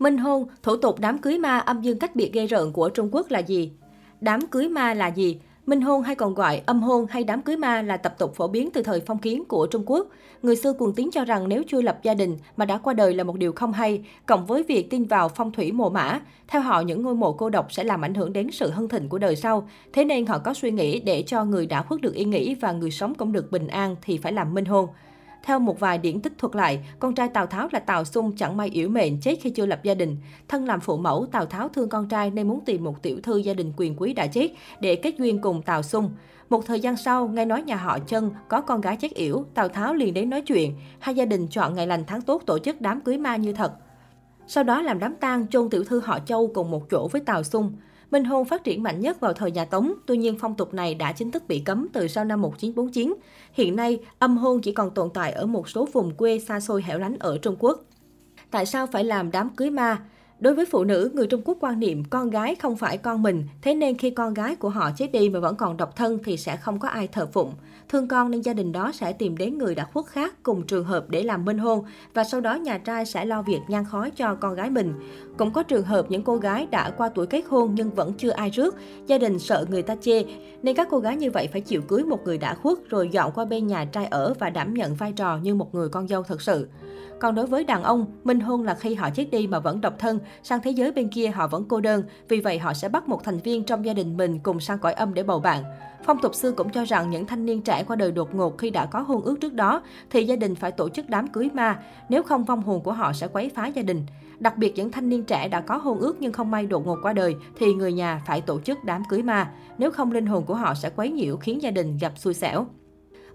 Minh hôn, thủ tục đám cưới ma âm dương cách biệt gây rợn của Trung Quốc là gì? Đám cưới ma là gì? Minh hôn hay còn gọi âm hôn hay đám cưới ma là tập tục phổ biến từ thời phong kiến của Trung Quốc. Người xưa cuồng tín cho rằng nếu chưa lập gia đình mà đã qua đời là một điều không hay, cộng với việc tin vào phong thủy mồ mã. Theo họ, những ngôi mộ cô độc sẽ làm ảnh hưởng đến sự hân thịnh của đời sau. Thế nên họ có suy nghĩ để cho người đã khuất được yên nghỉ và người sống cũng được bình an thì phải làm minh hôn. Theo một vài điển tích thuật lại, con trai Tào Tháo là Tào Xung chẳng may yếu mệnh chết khi chưa lập gia đình. Thân làm phụ mẫu, Tào Tháo thương con trai nên muốn tìm một tiểu thư gia đình quyền quý đã chết để kết duyên cùng Tào Xung. Một thời gian sau, nghe nói nhà họ chân có con gái chết yểu, Tào Tháo liền đến nói chuyện. Hai gia đình chọn ngày lành tháng tốt tổ chức đám cưới ma như thật. Sau đó làm đám tang chôn tiểu thư họ Châu cùng một chỗ với Tào Xung. Minh hôn phát triển mạnh nhất vào thời nhà Tống, tuy nhiên phong tục này đã chính thức bị cấm từ sau năm 1949. Hiện nay, âm hôn chỉ còn tồn tại ở một số vùng quê xa xôi hẻo lánh ở Trung Quốc. Tại sao phải làm đám cưới ma? Đối với phụ nữ, người Trung Quốc quan niệm con gái không phải con mình, thế nên khi con gái của họ chết đi mà vẫn còn độc thân thì sẽ không có ai thờ phụng. Thương con nên gia đình đó sẽ tìm đến người đã khuất khác cùng trường hợp để làm minh hôn và sau đó nhà trai sẽ lo việc nhang khói cho con gái mình. Cũng có trường hợp những cô gái đã qua tuổi kết hôn nhưng vẫn chưa ai rước, gia đình sợ người ta chê nên các cô gái như vậy phải chịu cưới một người đã khuất rồi dọn qua bên nhà trai ở và đảm nhận vai trò như một người con dâu thật sự. Còn đối với đàn ông, minh hôn là khi họ chết đi mà vẫn độc thân, sang thế giới bên kia họ vẫn cô đơn, vì vậy họ sẽ bắt một thành viên trong gia đình mình cùng sang cõi âm để bầu bạn. Phong tục xưa cũng cho rằng những thanh niên trẻ qua đời đột ngột khi đã có hôn ước trước đó thì gia đình phải tổ chức đám cưới ma, nếu không vong hồn của họ sẽ quấy phá gia đình. Đặc biệt những thanh niên trẻ đã có hôn ước nhưng không may đột ngột qua đời thì người nhà phải tổ chức đám cưới ma, nếu không linh hồn của họ sẽ quấy nhiễu khiến gia đình gặp xui xẻo.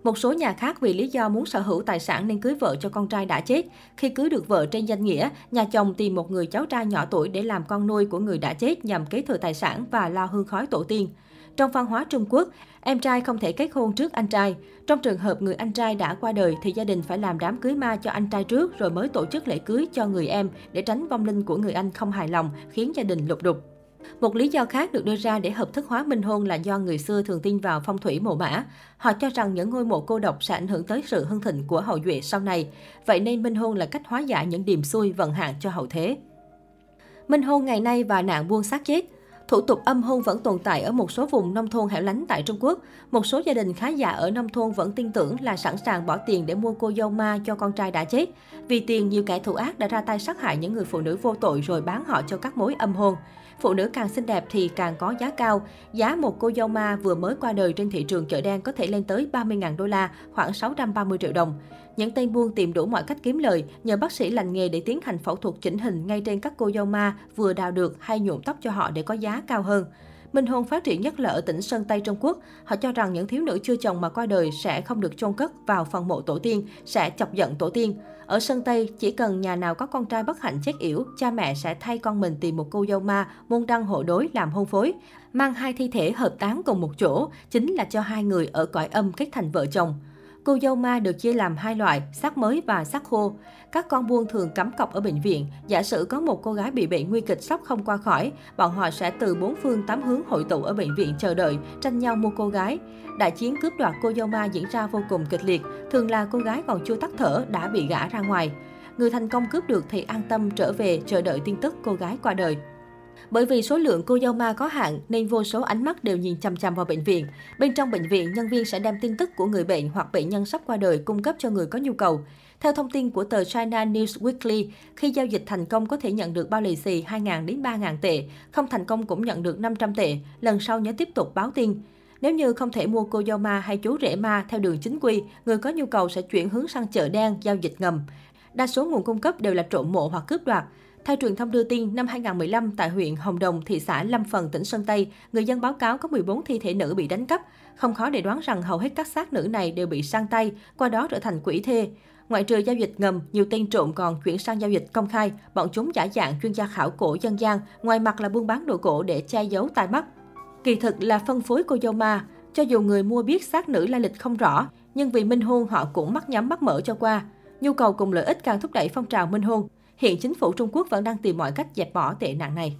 Một số nhà khác vì lý do muốn sở hữu tài sản nên cưới vợ cho con trai đã chết. Khi cưới được vợ trên danh nghĩa, nhà chồng tìm một người cháu trai nhỏ tuổi để làm con nuôi của người đã chết nhằm kế thừa tài sản và lo hương khói tổ tiên. Trong văn hóa Trung Quốc, em trai không thể kết hôn trước anh trai. Trong trường hợp người anh trai đã qua đời thì gia đình phải làm đám cưới ma cho anh trai trước rồi mới tổ chức lễ cưới cho người em để tránh vong linh của người anh không hài lòng khiến gia đình lục đục. Một lý do khác được đưa ra để hợp thức hóa minh hôn là do người xưa thường tin vào phong thủy mộ mã. Họ cho rằng những ngôi mộ cô độc sẽ ảnh hưởng tới sự hưng thịnh của hậu duệ sau này. Vậy nên minh hôn là cách hóa giải những điềm xui vận hạn cho hậu thế. Minh hôn ngày nay và nạn buôn xác chết Thủ tục âm hôn vẫn tồn tại ở một số vùng nông thôn hẻo lánh tại Trung Quốc. Một số gia đình khá giả ở nông thôn vẫn tin tưởng là sẵn sàng bỏ tiền để mua cô dâu ma cho con trai đã chết. Vì tiền, nhiều kẻ thủ ác đã ra tay sát hại những người phụ nữ vô tội rồi bán họ cho các mối âm hôn. Phụ nữ càng xinh đẹp thì càng có giá cao. Giá một cô dâu ma vừa mới qua đời trên thị trường chợ đen có thể lên tới 30.000 đô la, khoảng 630 triệu đồng. Những tên buôn tìm đủ mọi cách kiếm lời, nhờ bác sĩ lành nghề để tiến hành phẫu thuật chỉnh hình ngay trên các cô dâu ma vừa đào được hay nhuộm tóc cho họ để có giá cao hơn. Minh hôn phát triển nhất là ở tỉnh Sơn Tây Trung Quốc. Họ cho rằng những thiếu nữ chưa chồng mà qua đời sẽ không được chôn cất vào phần mộ tổ tiên, sẽ chọc giận tổ tiên. Ở Sơn Tây, chỉ cần nhà nào có con trai bất hạnh chết yểu, cha mẹ sẽ thay con mình tìm một cô dâu ma, môn đăng hộ đối làm hôn phối. Mang hai thi thể hợp táng cùng một chỗ, chính là cho hai người ở cõi âm kết thành vợ chồng. Cô dâu ma được chia làm hai loại, xác mới và xác khô. Các con buôn thường cắm cọc ở bệnh viện. Giả sử có một cô gái bị bệnh nguy kịch sắp không qua khỏi, bọn họ sẽ từ bốn phương tám hướng hội tụ ở bệnh viện chờ đợi, tranh nhau mua cô gái. Đại chiến cướp đoạt cô dâu ma diễn ra vô cùng kịch liệt. Thường là cô gái còn chưa tắt thở đã bị gã ra ngoài. Người thành công cướp được thì an tâm trở về chờ đợi tin tức cô gái qua đời. Bởi vì số lượng cô dâu ma có hạn nên vô số ánh mắt đều nhìn chằm chằm vào bệnh viện. Bên trong bệnh viện, nhân viên sẽ đem tin tức của người bệnh hoặc bệnh nhân sắp qua đời cung cấp cho người có nhu cầu. Theo thông tin của tờ China News Weekly, khi giao dịch thành công có thể nhận được bao lì xì 2.000 đến 3.000 tệ, không thành công cũng nhận được 500 tệ, lần sau nhớ tiếp tục báo tin. Nếu như không thể mua cô dâu ma hay chú rể ma theo đường chính quy, người có nhu cầu sẽ chuyển hướng sang chợ đen, giao dịch ngầm. Đa số nguồn cung cấp đều là trộm mộ hoặc cướp đoạt. Theo truyền thông đưa tin, năm 2015 tại huyện Hồng Đồng, thị xã Lâm Phần, tỉnh Sơn Tây, người dân báo cáo có 14 thi thể nữ bị đánh cắp. Không khó để đoán rằng hầu hết các xác nữ này đều bị sang tay, qua đó trở thành quỷ thê. Ngoại trừ giao dịch ngầm, nhiều tên trộm còn chuyển sang giao dịch công khai. Bọn chúng giả dạng chuyên gia khảo cổ dân gian, ngoài mặt là buôn bán đồ cổ để che giấu tai mắt. Kỳ thực là phân phối cô dâu ma. Cho dù người mua biết xác nữ lai lịch không rõ, nhưng vì minh hôn họ cũng mắt nhắm mắt mở cho qua. Nhu cầu cùng lợi ích càng thúc đẩy phong trào minh hôn. Hiện chính phủ Trung Quốc vẫn đang tìm mọi cách dẹp bỏ tệ nạn này.